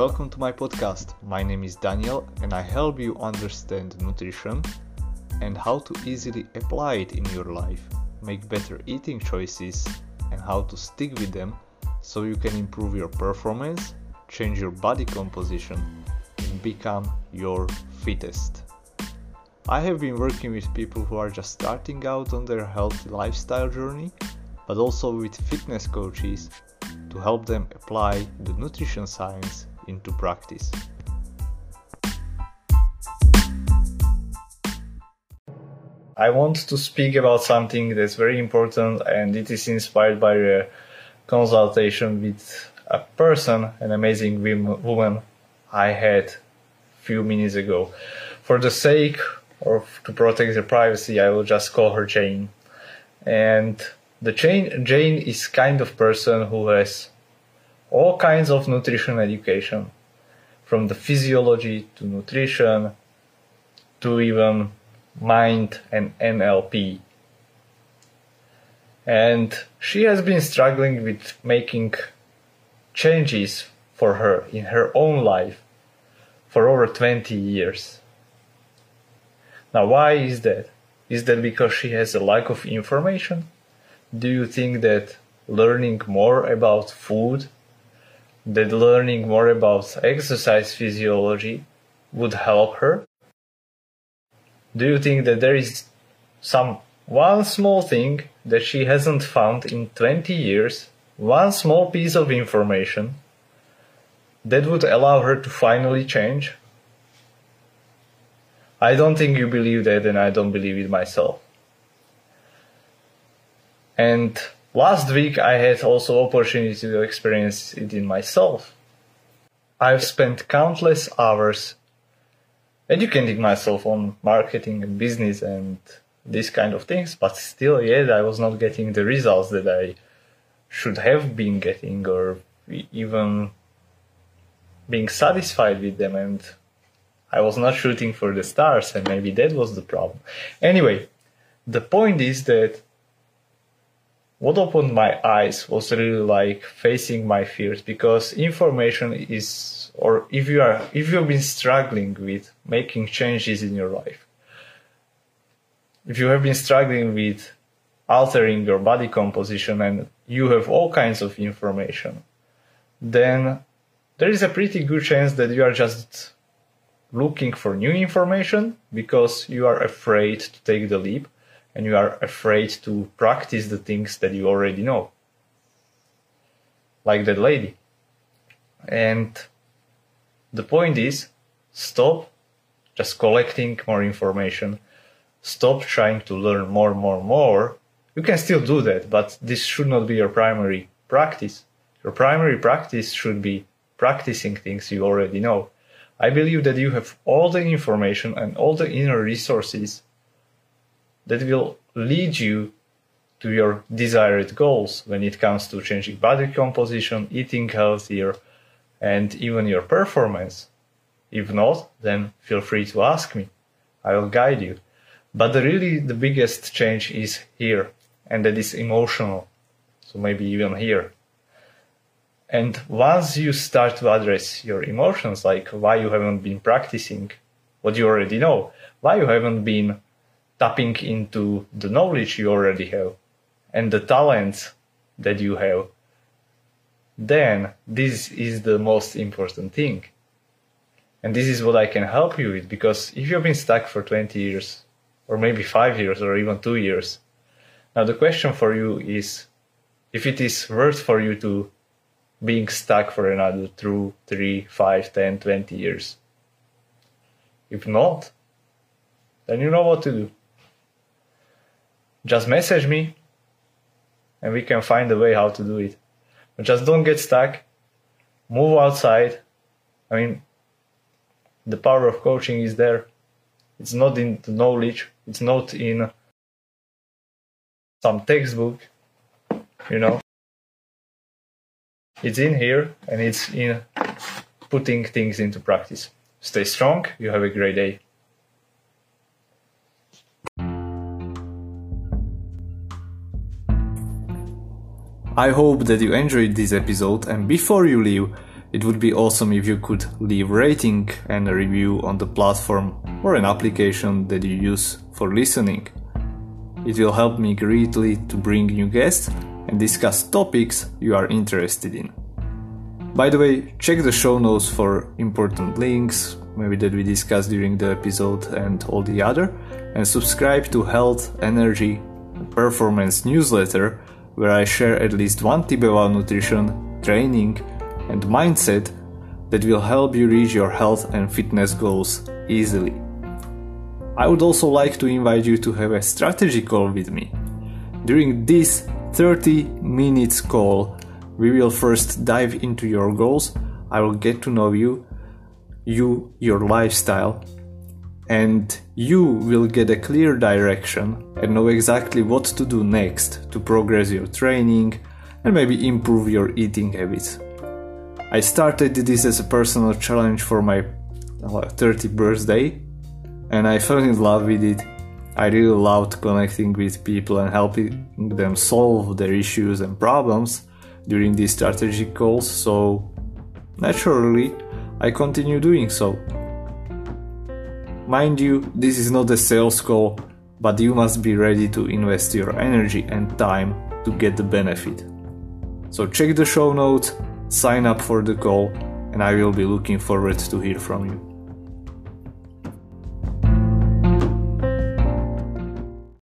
welcome to my podcast. My name is Daniel and I help you understand nutrition and how to easily apply it in your life, make better eating choices, and how to stick with them so you can improve your performance, change your body composition, and become your fittest. I have been working with people who are just starting out on their healthy lifestyle journey, but also with fitness coaches to help them apply the nutrition science into practice. I want to speak about something that's very important and it is inspired by a consultation with a person, an amazing woman I had few minutes ago. For the sake of to protect her privacy, I will just call her Jane. And the Jane, Jane is kind of person who has all kinds of nutrition education, from the physiology to nutrition to even mind and NLP. And she has been struggling with making changes for her in her own life for over 20 years. Now, why is that? Is that because she has a lack of information? Do you think that learning more about food, that learning more about exercise physiology would help her? Do you think that there is some one small thing that she hasn't found in 20 years, one small piece of information that would allow her to finally change? I don't think you believe that, and I don't believe it myself. And last week I had also opportunity to experience it in myself. I've spent countless hours educating myself on marketing and business and these kind of things, but still yet I was not getting the results that I should have been getting or even being satisfied with them and I was not shooting for the stars and maybe that was the problem. Anyway, the point is that what opened my eyes was really like facing my fears because information is or if you are if you've been struggling with making changes in your life if you have been struggling with altering your body composition and you have all kinds of information then there is a pretty good chance that you are just looking for new information because you are afraid to take the leap and you are afraid to practice the things that you already know. Like that lady. And the point is stop just collecting more information. Stop trying to learn more, more, more. You can still do that, but this should not be your primary practice. Your primary practice should be practicing things you already know. I believe that you have all the information and all the inner resources that will lead you to your desired goals when it comes to changing body composition, eating healthier, and even your performance. If not, then feel free to ask me. I will guide you. But really the biggest change is here, and that is emotional. So maybe even here. And once you start to address your emotions, like why you haven't been practicing what you already know, why you haven't been tapping into the knowledge you already have and the talents that you have, then this is the most important thing. And this is what I can help you with because if you've been stuck for 20 years, or maybe five years, or even two years, now the question for you is if it is worth for you to being stuck for another two, three, five, ten, twenty years. If not, then you know what to do just message me and we can find a way how to do it. But just don't get stuck. Move outside. I mean, the power of coaching is there. It's not in the knowledge. It's not in some textbook, you know. It's in here and it's in putting things into practice. Stay strong. You have a great day. I hope that you enjoyed this episode and before you leave, It would be awesome if you could leave rating and a review on the platform or an application that you use for listening. It will help me greatly to bring new guests and discuss topics you are interested in. By the way, check the show notes for important links, maybe that we discussed during the episode and all the other, and subscribe to Health, Energy, Performance newsletter where I share at least one about nutrition, training, and mindset that will help you reach your health and fitness goals easily. I would also like to invite you to have a strategy call with me. During this 30 minutes call, we will first dive into your goals. I will get to know you, you, your lifestyle, and you will get a clear direction and know exactly what to do next to progress your training and maybe improve your eating habits. I started this as a personal challenge for my 30th birthday and I fell in love with it. I really loved connecting with people and helping them solve their issues and problems during these strategic calls, so naturally I continue doing so. Mind you, this is not a sales call, but you must be ready to invest your energy and time to get the benefit. So check the show notes, sign up for the call, and I will be looking forward to hear from you.